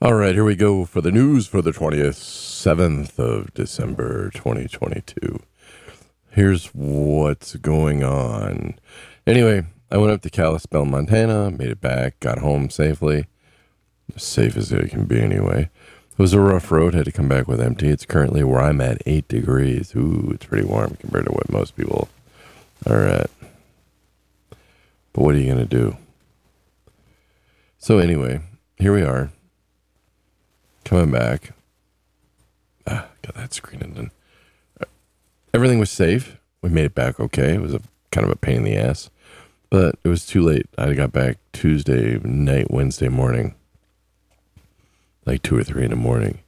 All right, here we go for the news for the 27th of December 2022. Here's what's going on. Anyway, I went up to Kalispell, Montana, made it back, got home safely. As safe as it can be, anyway. It was a rough road, had to come back with empty. It's currently where I'm at, 8 degrees. Ooh, it's pretty warm compared to what most people are at. But what are you going to do? So, anyway, here we are coming back. Ah, got that screen. Then. Everything was safe. We made it back okay. It was a kind of a pain in the ass, but it was too late. I got back Tuesday night, Wednesday morning, like two or three in the morning.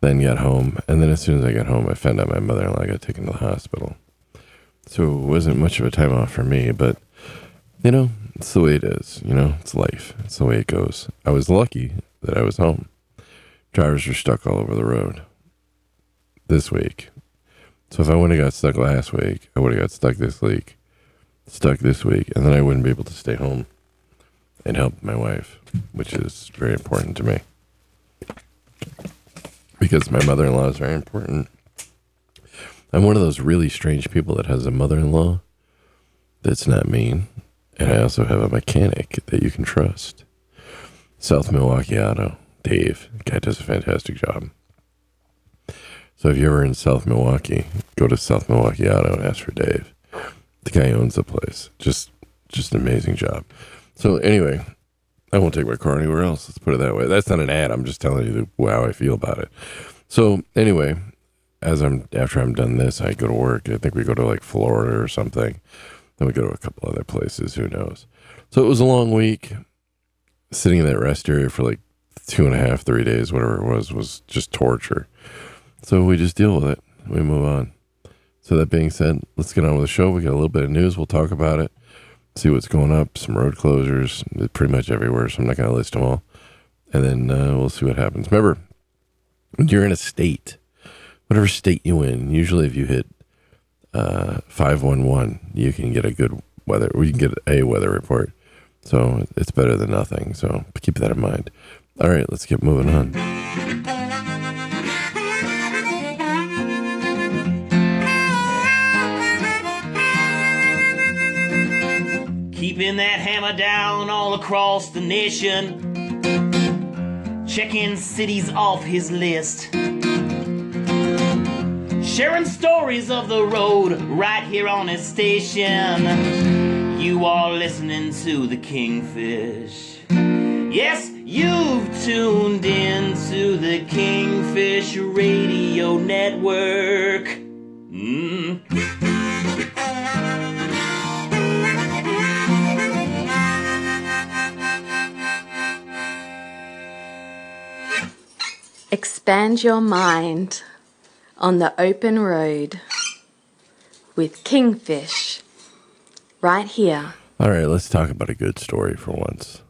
Then got home, and then as soon as I got home, I found out my mother-in-law got taken to the hospital. So it wasn't much of a time off for me, but you know, it's the way it is. You know, it's life. It's the way it goes. I was lucky that I was home. Drivers are stuck all over the road this week. So if I wouldn't have got stuck last week, I would have got stuck this week, stuck this week, and then I wouldn't be able to stay home and help my wife, which is very important to me. Because my mother in law is very important. I'm one of those really strange people that has a mother in law that's not mean. And I also have a mechanic that you can trust. South Milwaukee Auto. Dave. The guy does a fantastic job. So if you're ever in South Milwaukee, go to South Milwaukee Auto and ask for Dave. The guy owns the place. Just just an amazing job. So anyway, I won't take my car anywhere else. Let's put it that way. That's not an ad. I'm just telling you how I feel about it. So anyway, as I'm after I'm done this, I go to work. I think we go to like Florida or something. Then we go to a couple other places. Who knows? So it was a long week. Sitting in that rest area for like two and a half, three days, whatever it was, was just torture. So we just deal with it. We move on. So that being said, let's get on with the show. We got a little bit of news. We'll talk about it, see what's going up. Some road closures, pretty much everywhere. So I'm not going to list them all, and then uh, we'll see what happens. Remember, when you're in a state, whatever state you in, usually if you hit uh, five one one, you can get a good weather. We can get a weather report. So it's better than nothing. So keep that in mind. All right, let's get moving on. Keeping that hammer down all across the nation. Checking cities off his list. Sharing stories of the road right here on his station. You are listening to the Kingfish. Yes, you've tuned in to the Kingfish Radio Network. Mm. Expand your mind on the open road with Kingfish right here. All right, let's talk about a good story for once.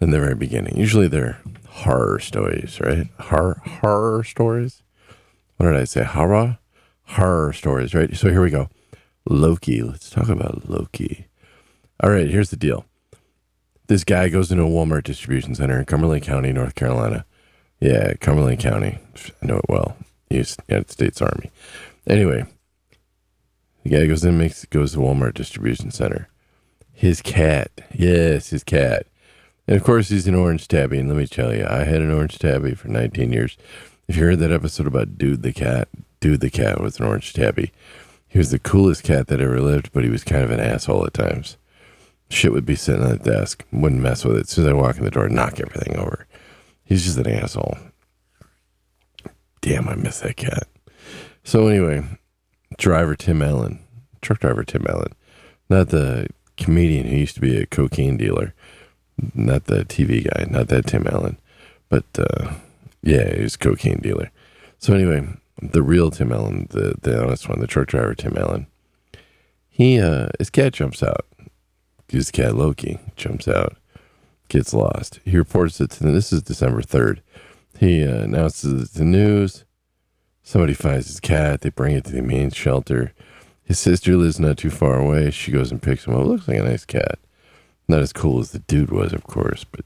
In the very beginning, usually they're horror stories, right? Horror horror stories. What did I say? Horror horror stories, right? So here we go. Loki. Let's talk about Loki. All right, here's the deal. This guy goes into a Walmart distribution center in Cumberland County, North Carolina. Yeah, Cumberland County. I know it well. United States Army. Anyway, the guy goes in, makes goes to Walmart distribution center. His cat, yes, his cat, and of course he's an orange tabby. And let me tell you, I had an orange tabby for 19 years. If you heard that episode about Dude the cat, Dude the cat was an orange tabby. He was the coolest cat that ever lived, but he was kind of an asshole at times. Shit would be sitting on the desk, wouldn't mess with it. As soon as I walk in the door, knock everything over. He's just an asshole. Damn, I miss that cat. So anyway, driver Tim Allen, truck driver Tim Allen, not the comedian who used to be a cocaine dealer, not the TV guy, not that Tim Allen, but uh, yeah, he's cocaine dealer. So anyway, the real Tim Allen, the the honest one, the truck driver Tim Allen, he uh, his cat jumps out. His cat Loki jumps out, gets lost. He reports it to them. This is December third. He uh, announces the news. Somebody finds his cat. They bring it to the main shelter. His sister lives not too far away. She goes and picks him up. Looks like a nice cat. Not as cool as the dude was, of course, but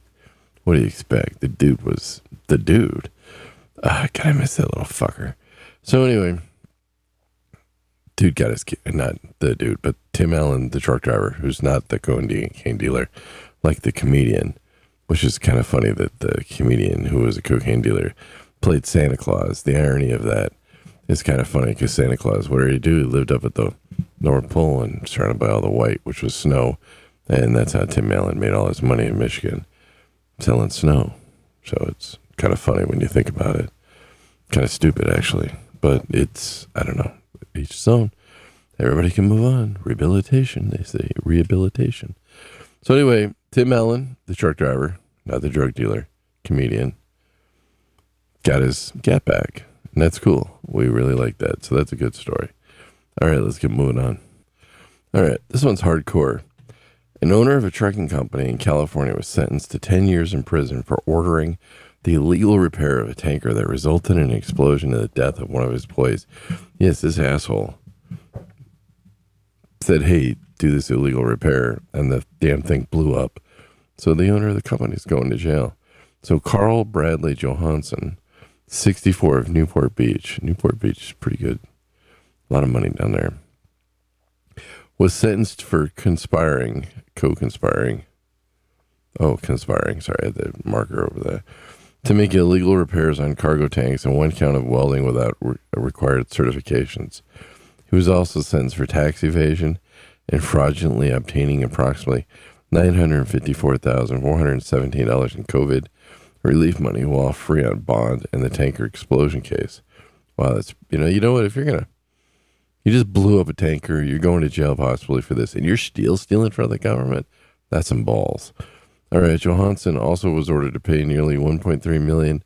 What do you expect? The dude was the dude. Ah, God, I miss that little fucker. So anyway, dude got his not the dude, but Tim Allen, the truck driver, who's not the cocaine dealer, like the comedian, which is kind of funny that the comedian who was a cocaine dealer played Santa Claus. The irony of that is kind of funny because Santa Claus, what did he do? He lived up at the North Pole and surrounded by all the white, which was snow, and that's how Tim Allen made all his money in Michigan, selling snow. So it's kind of funny when you think about it. Kind of stupid, actually, but it's I don't know. Each own. Everybody can move on. Rehabilitation, they say. Rehabilitation. So anyway, Tim Allen, the truck driver, not the drug dealer, comedian, got his gap back. And that's cool. We really like that. So that's a good story. All right, let's get moving on. All right, this one's hardcore. An owner of a trucking company in California was sentenced to 10 years in prison for ordering the illegal repair of a tanker that resulted in an explosion and the death of one of his employees. Yes, this asshole said, hey, do this illegal repair, and the damn thing blew up. So the owner of the company is going to jail. So Carl Bradley Johansson, 64 of Newport Beach. Newport Beach is pretty good. A lot of money down there. Was sentenced for conspiring, co conspiring. Oh, conspiring. Sorry, I had the marker over there. To make illegal repairs on cargo tanks and one count of welding without re- required certifications. He was also sentenced for tax evasion and fraudulently obtaining approximately $954,417 in COVID relief money while free on bond in the tanker explosion case. Wow, that's, you know, you know what? If you're going to, you just blew up a tanker, you're going to jail possibly for this, and you're still stealing from the government, that's some balls. All right, Johansson also was ordered to pay nearly 1.3 million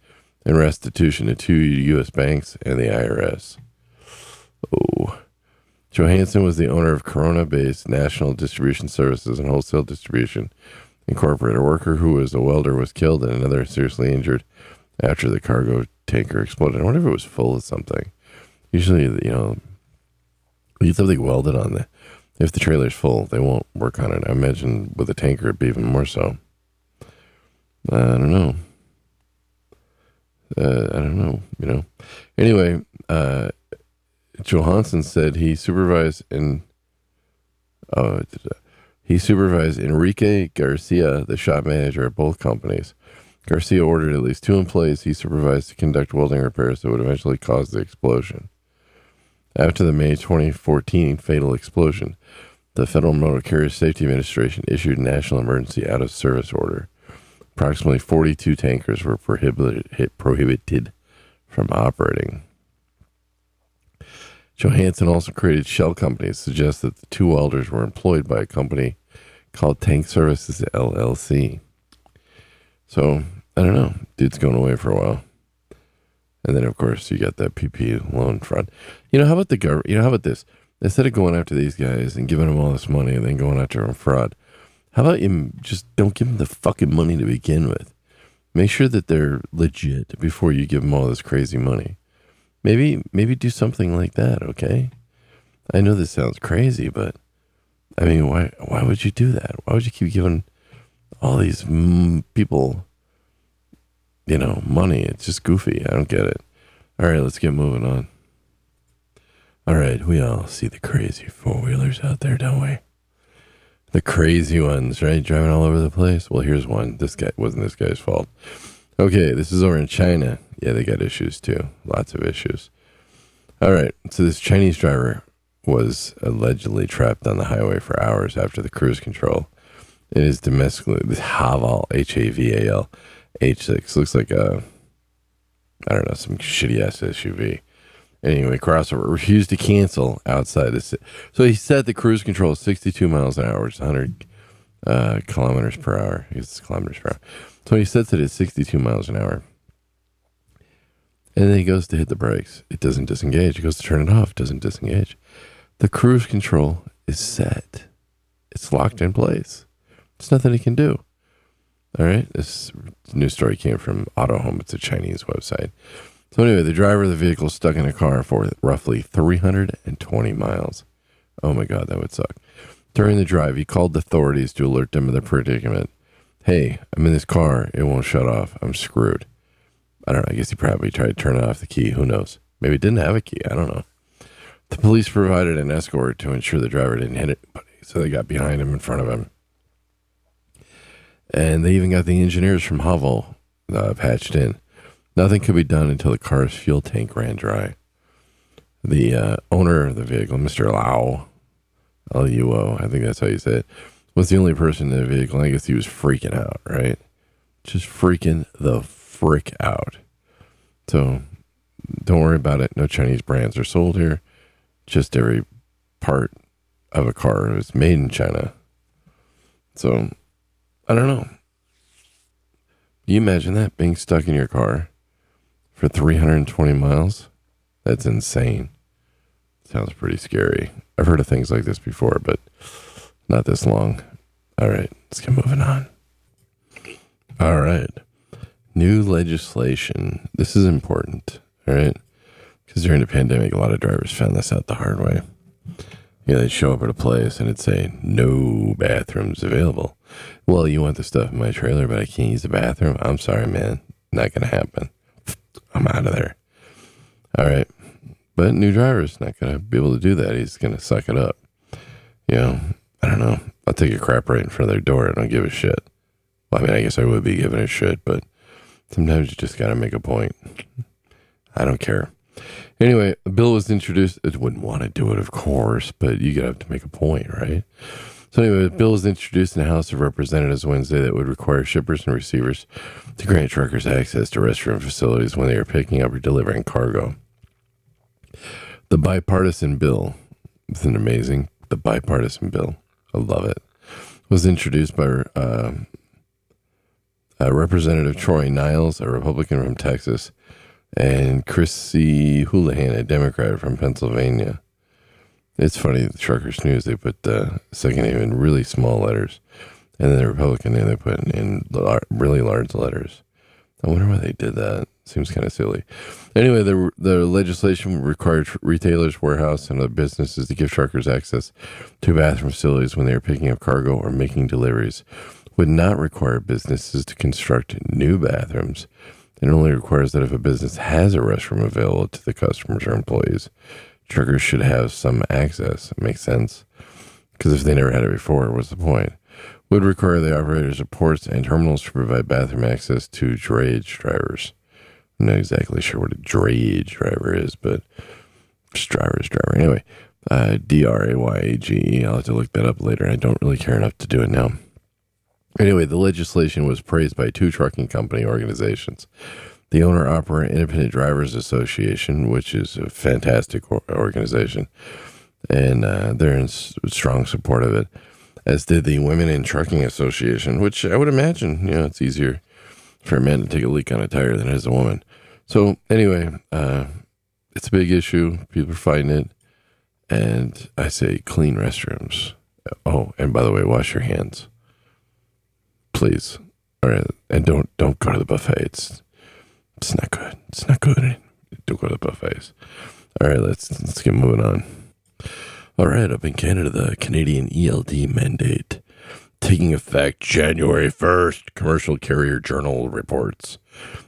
in restitution to two U.S. banks and the IRS. Oh. Johansson was the owner of Corona based National Distribution Services and Wholesale Distribution Incorporated. A worker who was a welder was killed and another seriously injured after the cargo tanker exploded. I wonder if it was full of something. Usually, you know, you get something welded on the. If the trailer's full, they won't work on it. I imagine with a tanker, it'd be even more so. I don't know. Uh, I don't know. You know. Anyway, uh, Johansson said he supervised in uh, he supervised Enrique Garcia, the shop manager at both companies. Garcia ordered at least two employees he supervised to conduct welding repairs that would eventually cause the explosion. After the May 2014 fatal explosion, the Federal Motor Carrier Safety Administration issued a national emergency out of service order. Approximately 42 tankers were prohibited, prohibited from operating. Johansson also created shell companies, suggests that the two welders were employed by a company called Tank Services LLC. So, I don't know. Dude's going away for a while. And then, of course, you got that PP loan fraud. You know, how about the government? You know, how about this? Instead of going after these guys and giving them all this money and then going after them fraud, how about you just don't give them the fucking money to begin with? Make sure that they're legit before you give them all this crazy money. Maybe maybe do something like that, okay? I know this sounds crazy, but I mean, why why would you do that? Why would you keep giving all these people, you know, money? It's just goofy. I don't get it. All right, let's get moving on. All right, we all see the crazy four wheelers out there, don't we? The crazy ones, right? Driving all over the place. Well, here's one. This guy wasn't this guy's fault. Okay, this is over in China. Yeah, they got issues too. Lots of issues. All right. So this Chinese driver was allegedly trapped on the highway for hours after the cruise control It is domestically this Haval H A V A L H six looks like a I don't know some shitty ass SUV. Anyway, crossover refused to cancel outside the city. So he set the cruise control 62 miles an hour, is 100 uh, kilometers per hour. I guess it's kilometers per hour. So he sets it at 62 miles an hour. And then he goes to hit the brakes. It doesn't disengage. He goes to turn it off. It doesn't disengage. The cruise control is set. It's locked in place. There's nothing he can do. All right. This news story came from Autohome. It's a Chinese website. So anyway, the driver of the vehicle stuck in a car for roughly 320 miles. Oh my God, that would suck. During the drive, he called the authorities to alert them of the predicament. hey, I'm in this car. It won't shut off. I'm screwed. I don't know. I guess he probably tried to turn off the key. Who knows? Maybe it didn't have a key. I don't know. The police provided an escort to ensure the driver didn't hit it, so they got behind him in front of him. And they even got the engineers from Haval uh, patched in. Nothing could be done until the car's fuel tank ran dry. The uh, owner of the vehicle, Mr. Lau, L U O, I think that's how you say it, was the only person in the vehicle. I guess he was freaking out, right? Just freaking the frick out. So don't worry about it. No Chinese brands are sold here. Just every part of a car is made in China. So I don't know. Do you imagine that being stuck in your car for 320 miles? That's insane. Sounds pretty scary. I've heard of things like this before, but not this long. All right, let's get moving on. All right. New legislation. This is important. All right. Because during the pandemic, a lot of drivers found this out the hard way. You know, they'd show up at a place and it'd say, no bathrooms available. Well, you want the stuff in my trailer, but I can't use the bathroom. I'm sorry, man. Not going to happen. I'm out of there. All right. But new driver's not going to be able to do that. He's going to suck it up. You know, I don't know. I'll take a crap right in front of their door. I don't give a shit. Well, I mean, I guess I would be giving a shit, but sometimes you just got to make a point. I don't care. Anyway, a bill was introduced. It wouldn't want to do it, of course, but you got to make a point, right? So anyway, a bill was introduced in the House of Representatives Wednesday that would require shippers and receivers to grant truckers access to restroom facilities when they are picking up or delivering cargo. The bipartisan bill, isn't amazing? The bipartisan bill, I love it, was introduced by uh, uh, Representative Troy Nehls, a Republican from Texas, and Chrissy Houlihan, a Democrat from Pennsylvania. It's funny, Truckers News, they put the second name in really small letters, and then the Republican name they put in really large letters. I wonder why they did that. Seems kind of silly. Anyway, the the legislation required retailers, warehouse, and other businesses to give truckers access to bathroom facilities when they are picking up cargo or making deliveries. Would not require businesses to construct new bathrooms. It only requires that if a business has a restroom available to the customers or employees, truckers should have some access. It makes sense. Because if they never had it before, what's the point? Would require the operators of ports and terminals to provide bathroom access to drayage drivers. I'm not exactly sure what a drayage driver is, but just driver's driver. Anyway, uh, D R A Y A G E. I'll have to look that up later. I don't really care enough to do it now. Anyway, the legislation was praised by two trucking company organizations the Owner Operator Independent Drivers Association, which is a fantastic organization, and uh, they're in strong support of it, as did the Women in Trucking Association, which I would imagine, you know, it's easier for a man to take a leak on a tire than it is a woman. So anyway, uh, it's a big issue. People are fighting it, and I say clean restrooms. Oh, and by the way, wash your hands, please. All right, and don't don't go to the buffet. It's it's not good. It's not good. Don't go to the buffets. All right, let's let's get moving on. All right, up in Canada, the Canadian ELD mandate taking effect January 1st, Commercial Carrier Journal reports.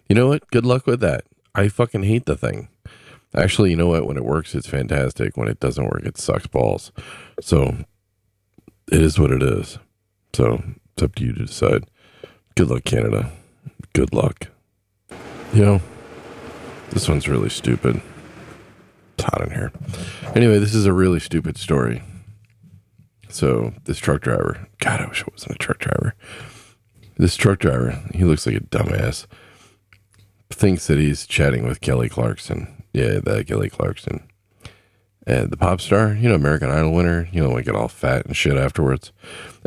You know what? Good luck with that. I fucking hate the thing. Actually, you know what? When it works, it's fantastic. When it doesn't work, it sucks balls. So it is what it is. So it's up to you to decide. Good luck, Canada. Good luck. Know, this one's really stupid. It's hot in here. Anyway, this is a really stupid story. So this truck driver, God, I wish it wasn't a truck driver. This truck driver, he looks like a dumbass. Thinks that he's chatting with Kelly Clarkson. Yeah, that Kelly Clarkson. And the pop star, you know, American Idol winner, you know, like get all fat and shit afterwards.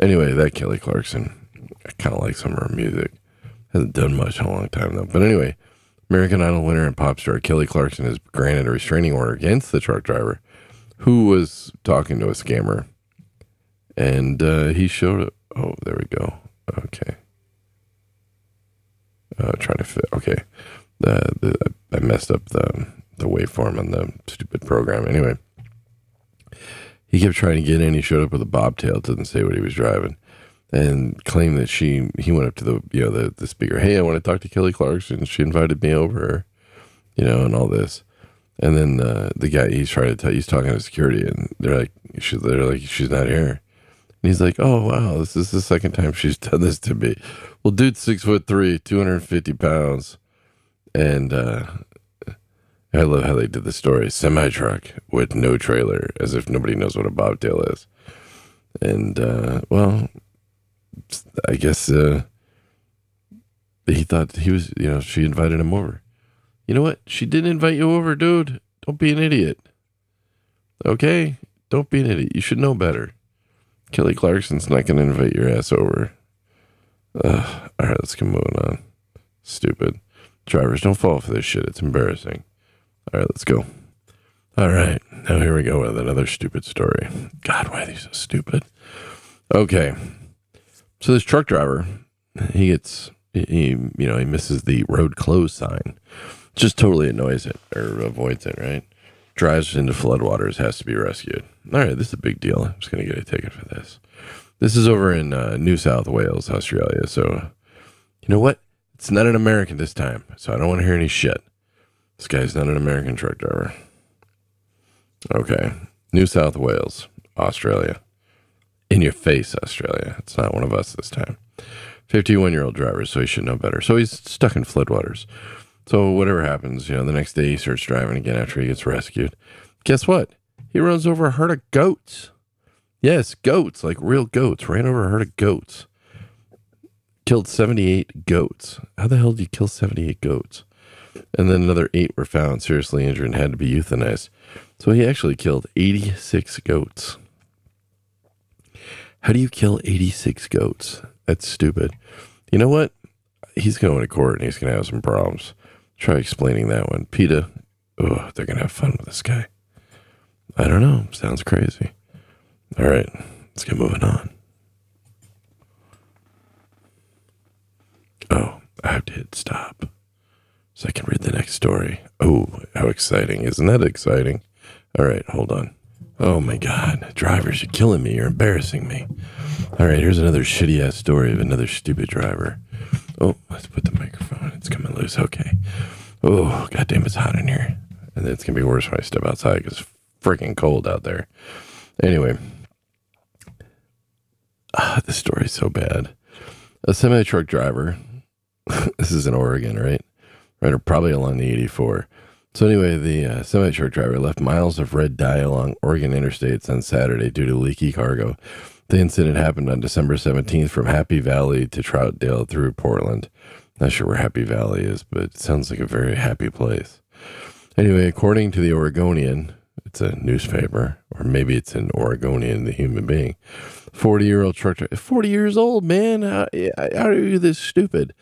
Anyway, that Kelly Clarkson, I kind of like some of her music. Hasn't done much in a long time though. But anyway, American Idol winner and pop star Kelly Clarkson has granted a restraining order against the truck driver who was talking to a scammer and uh, he showed up. Oh, there we go. Okay. Uh, trying to fit. Okay. The, the, I messed up the, the waveform on the stupid program. Anyway, he kept trying to get in. He showed up with a bobtail. Didn't say what he was driving. And claimed that she he went up to the you know the, the speaker hey i want to talk to kelly clarkson. She invited me over you know and all this. And then uh, the guy he's trying to tell he's talking to security and they're like she, they're like she's not here. And he's like oh wow this is the second time she's done this to me. Well dude six foot three 250 pounds. And uh I love how they did the story. Semi truck with no trailer, as if nobody knows what a bobtail is. And uh, well, I guess uh, he thought he was, you know, she invited him over. You know what? She didn't invite you over, dude. Don't be an idiot. Okay? Don't be an idiot. You should know better. Kelly Clarkson's not going to invite your ass over. All right, let's get moving on. Stupid. Drivers, don't fall for this shit. It's embarrassing. All right, let's go. All right, now here we go with another stupid story. God, why are these so stupid? Okay, so this truck driver, he gets he you know he misses the road closed sign, just totally annoys it or avoids it. Right, drives into floodwaters, has to be rescued. All right, this is a big deal. I'm just gonna get a ticket for this. This is over in uh, New South Wales, Australia. So, you know what? It's not an American this time, so I don't want to hear any shit. This guy's not an American truck driver. Okay. New South Wales, Australia. In your face, Australia. It's not one of us this time. 51 year old driver, so he should know better. So he's stuck in floodwaters. So whatever happens, you know, the next day he starts driving again after he gets rescued. Guess what? He runs over a herd of goats. Yes, goats, like real goats. Ran over a herd of goats. Killed 78 goats. How the hell did you kill 78 goats? and then another eight were found seriously injured and had to be euthanized. So he actually killed 86 goats. How do you kill 86 goats? That's stupid. You know what? He's going to court and he's going to have some problems. Try explaining that one. PETA, oh, they're going to have fun with this guy. I don't know. Sounds crazy. All right, let's get moving on. Oh, I have to hit stop so I can read the next story. Oh, how exciting. Isn't that exciting? All right, hold on. Oh my God. Drivers, you're killing me. You're embarrassing me. All right, here's another shitty ass story of another stupid driver. Oh, let's put the microphone. It's coming loose. Okay. Oh, goddamn, it's hot in here. And it's going to be worse when I step outside because it's freaking cold out there. Anyway, ah, this story's so bad. A semi truck driver, this is in Oregon, right? right, or probably along the 84. So anyway, the uh, semi truck driver left miles of red dye along Oregon interstates on Saturday due to leaky cargo. The incident happened on December 17th from Happy Valley to Troutdale through Portland. Not sure where Happy Valley is, but it sounds like a very happy place. Anyway, according to the Oregonian, it's a newspaper, or maybe it's an Oregonian, the human being. 40 year old truck driver, 40 years old, man. How, how are you this stupid?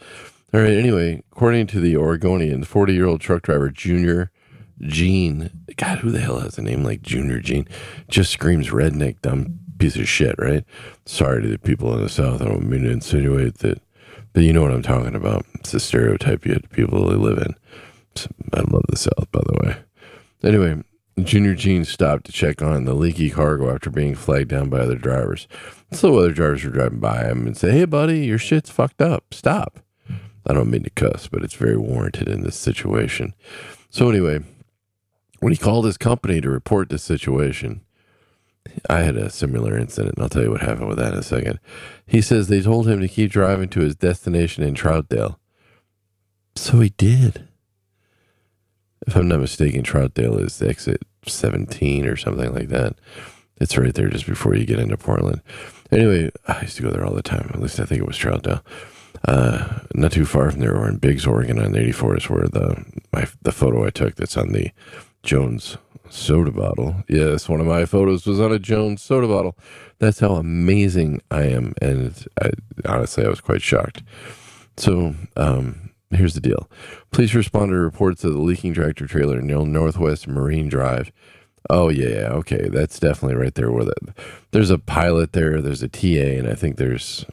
All right. Anyway, according to the Oregonian, 40 year old truck driver Junior Gene, God, who the hell has a name like Junior Gene? Just screams redneck, dumb piece of shit, right? Sorry to the people in the South. I don't mean to insinuate that, but you know what I'm talking about. It's the stereotype you people they live in. I love the South, by the way. Anyway, Junior Gene stopped to check on the leaky cargo after being flagged down by other drivers. So other drivers were driving by him and say, "Hey, buddy, your shit's fucked up. Stop." I don't mean to cuss, but it's very warranted in this situation. So, anyway, when he called his company to report the situation, I had a similar incident, and I'll tell you what happened with that in a second. He says they told him to keep driving to his destination in Troutdale. So he did. If I'm not mistaken, Troutdale is exit 17 or something like that. It's right there just before you get into Portland. Anyway, I used to go there all the time. At least I think it was Troutdale uh, not too far from there, or in Biggs, Oregon, on 84 is where the my the photo I took that's on the Jones soda bottle. Yes, one of my photos was on a Jones soda bottle. That's how amazing I am, and I, honestly, I was quite shocked. So, um, here's the deal: Police responded to reports of the leaking tractor trailer near Northwest Marine Drive. Oh yeah, okay, that's definitely right there. Where the, there's a pilot there, there's a TA, and I think there's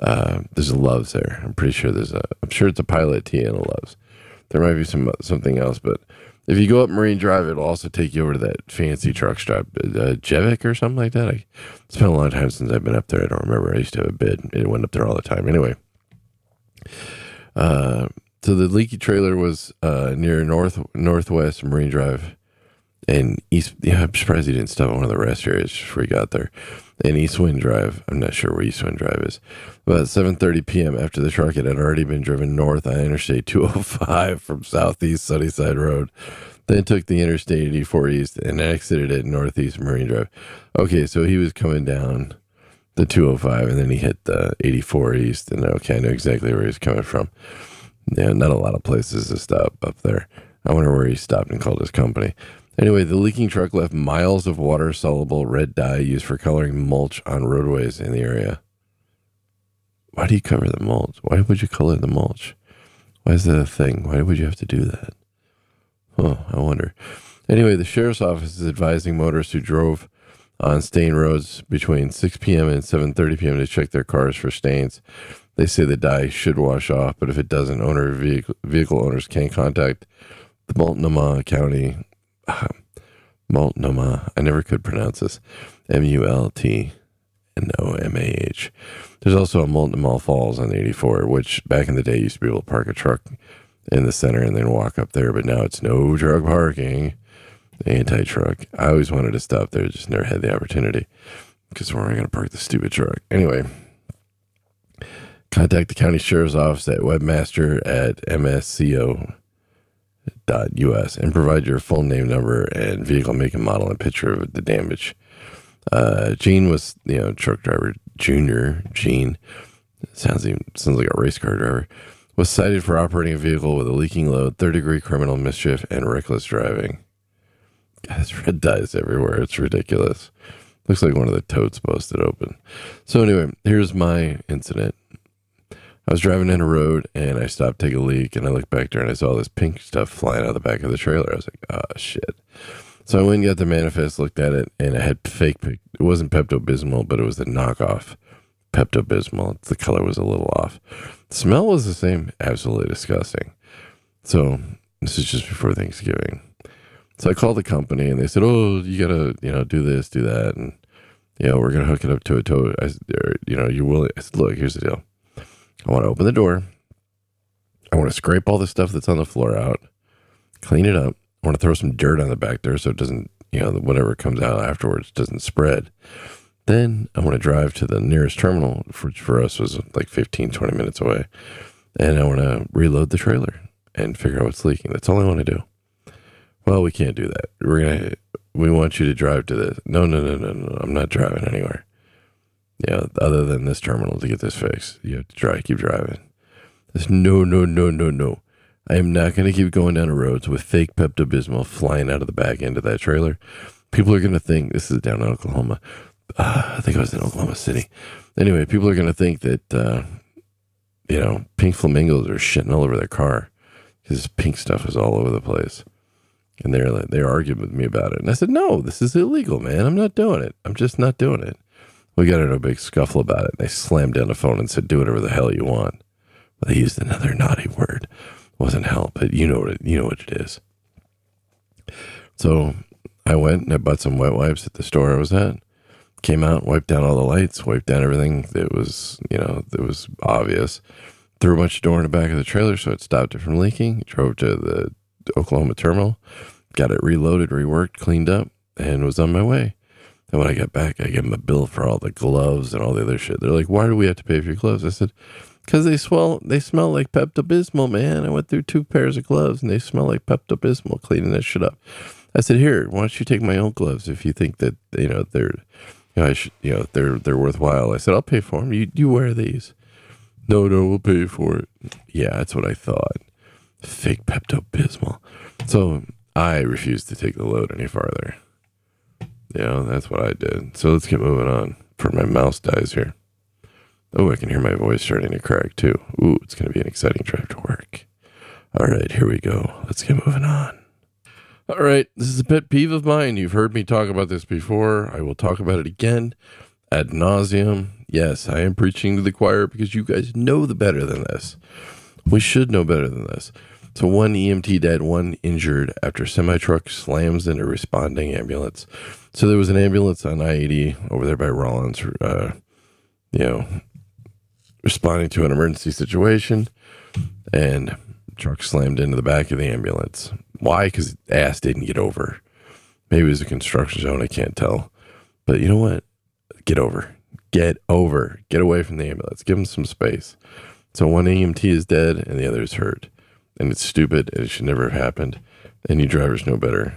uh, there's a Loves there. I'm pretty sure there's a. I'm sure it's a pilot T and a Loves. There might be some something else, but If you go up Marine Drive, it'll also take you over to that fancy truck stop, uh, Jubitz or something like that. I, it's been a long time since I've been up there. I don't remember. I used to have a bid. It went up there all the time. Anyway, uh, so the leaky trailer was uh, near North Northwest Marine Drive and East. Yeah, I'm surprised he didn't stop at one of the rest areas before he got there. And East Wind Drive. I'm not sure where East Wind Drive is. About 7:30 p.m. after the truck had already been driven north on Interstate 205 from Southeast Sunnyside Road, then took the Interstate 84 East and exited at Northeast Marine Drive. Okay, so he was coming down the 205 and then he hit the 84 East, and okay, I know exactly where he's coming from. Yeah, not a lot of places to stop up there. I wonder where he stopped and called his company. Anyway, the leaking truck left miles of water soluble red dye used for coloring mulch on roadways in the area. Why do you cover the mulch? Why would you color the mulch? Why is that a thing? Why would you have to do that? Oh, I wonder. Anyway, the sheriff's office is advising motorists who drove on stained roads between 6 p.m. and 7:30 p.m. to check their cars for stains. They say the dye should wash off, but if it doesn't, owner vehicle, vehicle owners can contact the Multnomah County Multnomah. I never could pronounce this. M U L T N O M A H. There's also a Multnomah Falls on 84, which back in the day used to be able to park a truck in the center and then walk up there, but now it's no truck parking, anti truck. I always wanted to stop there, just never had the opportunity because where am I going to park the stupid truck? Anyway, contact the county sheriff's office at webmaster at msco us and provide your full name number and vehicle make and model and picture of the damage. Uh, Gene was, you know, truck driver junior. Gene sounds even sounds like a race car driver. Was cited for operating a vehicle with a leaking load, third degree criminal mischief, and reckless driving. This red dyes everywhere. It's ridiculous. Looks like one of the totes busted open. So anyway, here's my incident. I was driving in a road and I stopped to take a leak and I looked back there and I saw this pink stuff flying out of the back of the trailer. I was like, oh shit. So I went and got the manifest, looked at it, and it had fake. It wasn't Pepto Bismol, but it was the knockoff Pepto Bismol. The color was a little off. The smell was the same. Absolutely disgusting. So this is just before Thanksgiving. So I called the company and they said, "Oh, you gotta, you know, do this, do that, and you know, we're gonna hook it up to a tow. I, or, you know, you will." I said, "Look, here's the deal. I want to open the door. I want to scrape all the stuff that's on the floor out, clean it up. I want to throw some dirt on the back there so it doesn't, you know, whatever comes out afterwards doesn't spread. Then I want to drive to the nearest terminal, which for us was like 15, 20 minutes away. And I want to reload the trailer and figure out what's leaking. That's all I want to do. Well, we can't do that. We're going to, we want you to drive to this. No, no, no, no, no. I'm not driving anywhere know, other than this terminal to get this fixed. You have to try, keep driving. This, no, no, no, no, no. I am not going to keep going down the roads with fake Pepto Bismol flying out of the back end of that trailer. People are going to think this is down in Oklahoma. Uh, I think I was in Oklahoma City. Anyway, people are going to think that, uh, you know, pink flamingos are shitting all over their car because pink stuff is all over the place. And they're they're arguing with me about it. And I said, no, this is illegal, man. I'm not doing it. I'm just not doing it. We got into a big scuffle about it. They slammed down the phone and said, "Do whatever the hell you want." But they used another naughty word. It wasn't hell, but you know what it, you know what it is. So I went and I bought some wet wipes at the store I was at. Came out, wiped down all the lights, wiped down everything that was, you know, that was obvious. Threw a bunch of door in the back of the trailer so it stopped it from leaking. Drove to the Oklahoma terminal, got it reloaded, reworked, cleaned up, and was on my way. And when I got back, I gave them a bill for all the gloves and all the other shit. They're like, "Why do we have to pay for your gloves?" I said, "Because they swell, they smell like Pepto Bismol, man. I went through two pairs of gloves and they smell like Pepto Bismol, cleaning that shit up." I said, "Here, why don't you take my own gloves if you think that you know they're, you know, I should, you know, they're they're worthwhile." I said, "I'll pay for them. You you wear these." No, no, we'll pay for it. Yeah, that's what I thought. Fake Pepto Bismol. So I refused to take the load any farther. Yeah, that's what I did. So let's get moving on for my mouse dies here. Oh, I can hear my voice starting to crack too. Ooh, it's going to be an exciting drive to work. All right, here we go. Let's get moving on. All right, this is a pet peeve of mine. You've heard me talk about this before. I will talk about it again ad nauseum. Yes, I am preaching to the choir because you guys know the better than this. We should know better than this. So one EMT dead, one injured after semi truck slams into responding ambulance. So there was an ambulance on I eighty over there by Rawlins, uh, you know, responding to an emergency situation, and truck slammed into the back of the ambulance. Why? Because ass didn't get over. Maybe it was a construction zone. I can't tell. But you know what? Get over. Get over. Get away from the ambulance. Give them some space. So one EMT is dead and the other is hurt and it's stupid and it should never have happened. And you drivers know better.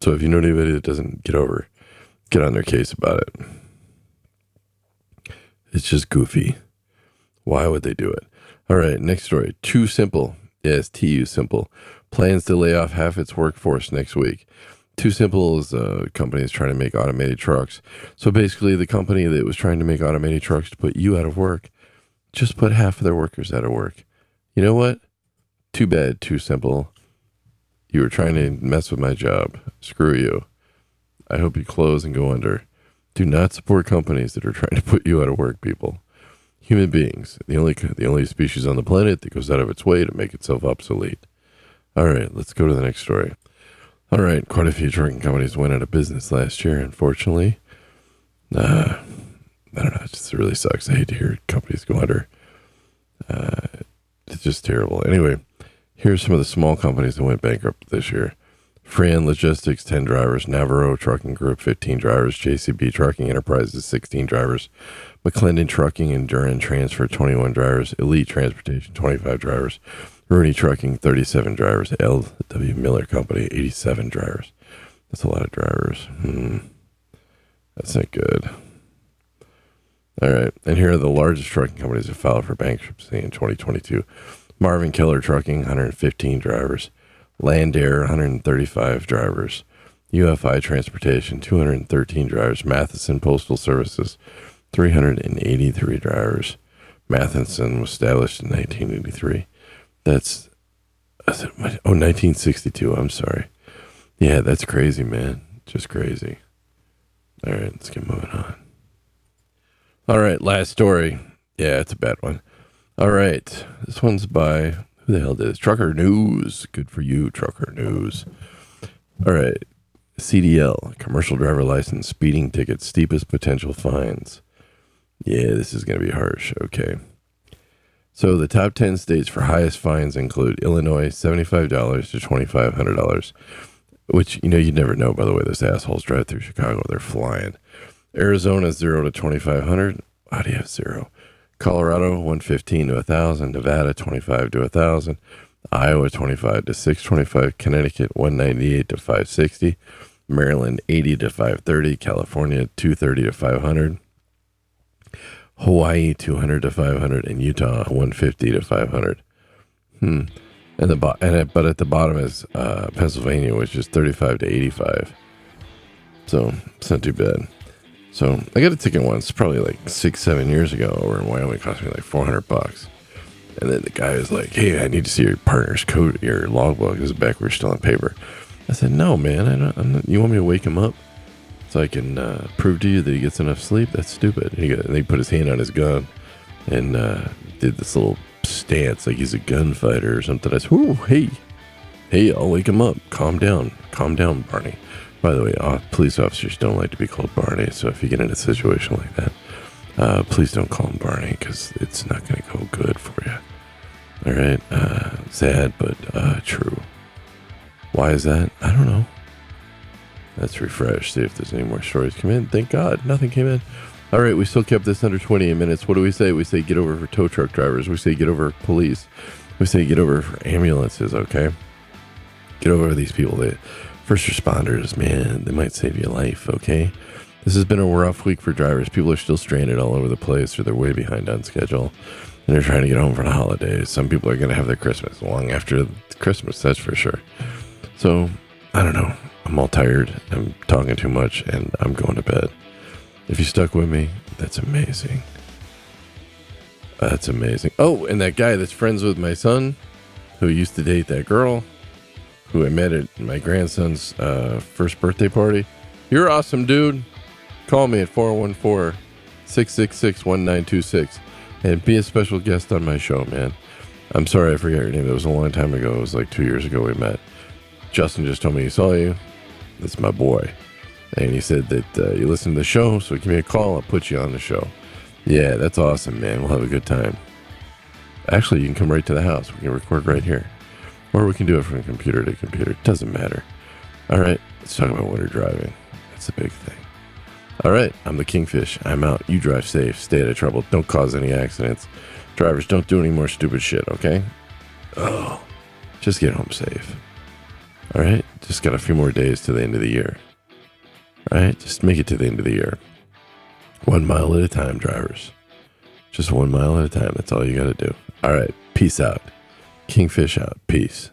So if you know anybody that doesn't get over, get on their case about it. It's just goofy. Why would they do it? All right, next story. TuSimple. Yes, TuSimple. Plans to lay off half its workforce next week. TuSimple is a company that's trying to make automated trucks. So basically, the company that was trying to make automated trucks to put you out of work just put half of their workers out of work. You know what? Too bad, too simple. You were trying to mess with my job. Screw you. I hope you close and go under. Do not support companies that are trying to put you out of work, people. Human beings, the only the only species on the planet that goes out of its way to make itself obsolete. All right, let's go to the next story. All right, quite a few trucking companies went out of business last year, unfortunately. Uh, I don't know, it just really sucks. I hate to hear companies go under. Uh, it's just terrible. Anyway, Here's some of the small companies that went bankrupt this year. Fran Logistics, 10 drivers. Navarro Trucking Group, 15 drivers. JCB Trucking Enterprises, 16 drivers. McClendon Trucking and Duran Transfer, 21 drivers. Elite Transportation, 25 drivers. Rooney Trucking, 37 drivers. L.W. Miller Company, 87 drivers. That's a lot of drivers. Hmm. That's not good. All right. And here are the largest trucking companies that filed for bankruptcy in 2022. Marvin Keller Trucking, 115 drivers. Landair, 135 drivers. UFI Transportation, 213 drivers. Matheson Postal Services, 383 drivers. Matheson was established in 1983. That's, oh, 1962. I'm sorry. Yeah, that's crazy, man. Just crazy. All right, let's get moving on. All right, last story. Yeah, it's a bad one. All right. This one's by who the hell did this? Trucker News. Good for you, Trucker News. All right. CDL, commercial driver license, speeding tickets, steepest potential fines. Yeah, this is going to be harsh. Okay. So the top 10 states for highest fines include Illinois, $75 to $2,500, which, you know, you'd never know, by the way, those assholes drive through Chicago. They're flying. Arizona, 0 to 2,500. How do you have zero? Colorado 115 to 1000, Nevada 25 to 1000, Iowa 25 to 625, Connecticut 198 to 560, Maryland 80 to 530, California 230 to 500, Hawaii 200 to 500, and Utah 150 to 500. Hmm. And the bo- and it, but at the bottom is uh, Pennsylvania, which is 35 to 85. So it's not too bad. So I got a ticket once, probably like six, seven years ago, over in Wyoming. It cost me like 400 bucks. And then the guy was like, hey, I need to see your partner's code, your logbook. This is back where still on paper. I said, no, man. I don't, not, you want me to wake him up so I can uh, prove to you that he gets enough sleep? That's stupid. And he, got, and he put his hand on his gun and uh, did this little stance like he's a gunfighter or something. I said, oh, hey, hey, I'll wake him up. Calm down. Calm down, Barney. By the way, uh, police officers don't like to be called Barney, so if you get in a situation like that, uh, please don't call him Barney because it's not going to go good for you. All right, uh, sad but uh, true. Why is that? I don't know. Let's refresh, see if there's any more stories come in. Thank God, nothing came in. All right, we still kept this under 20 minutes. What do we say? We say get over for tow truck drivers. We say get over police. We say get over for ambulances, okay? Get over these people that First responders, man, they might save your life, okay? This has been a rough week for drivers. People are still stranded all over the place or they're way behind on schedule and they're trying to get home for the holidays. Some people are going to have their Christmas long after Christmas, that's for sure. So, I don't know. I'm all tired. I'm talking too much and I'm going to bed. If you stuck with me, that's amazing. That's amazing. Oh, and that guy that's friends with my son who used to date that girl who I met at my grandson's uh, first birthday party. You're awesome, dude. Call me at 414 666 1926 and be a special guest on my show, man. I'm sorry, I forget your name. It was a long time ago. It was like two years ago we met. Justin just told me he saw you. That's my boy. And he said that uh, you listen to the show, so give me a call. I'll put you on the show. Yeah, that's awesome, man. We'll have a good time. Actually, you can come right to the house. We can record right here. Or we can do it from computer to computer. It doesn't matter. All right, let's talk about winter driving. That's a big thing. All right, I'm the Kingfish. I'm out. You drive safe. Stay out of trouble. Don't cause any accidents. Drivers, don't do any more stupid shit, okay? Oh, just get home safe. All right, just got a few more days to the end of the year. All right, just make it to the end of the year. One mile at a time, drivers. Just one mile at a time. That's all you got to do. All right, peace out. Kingfish out. Peace.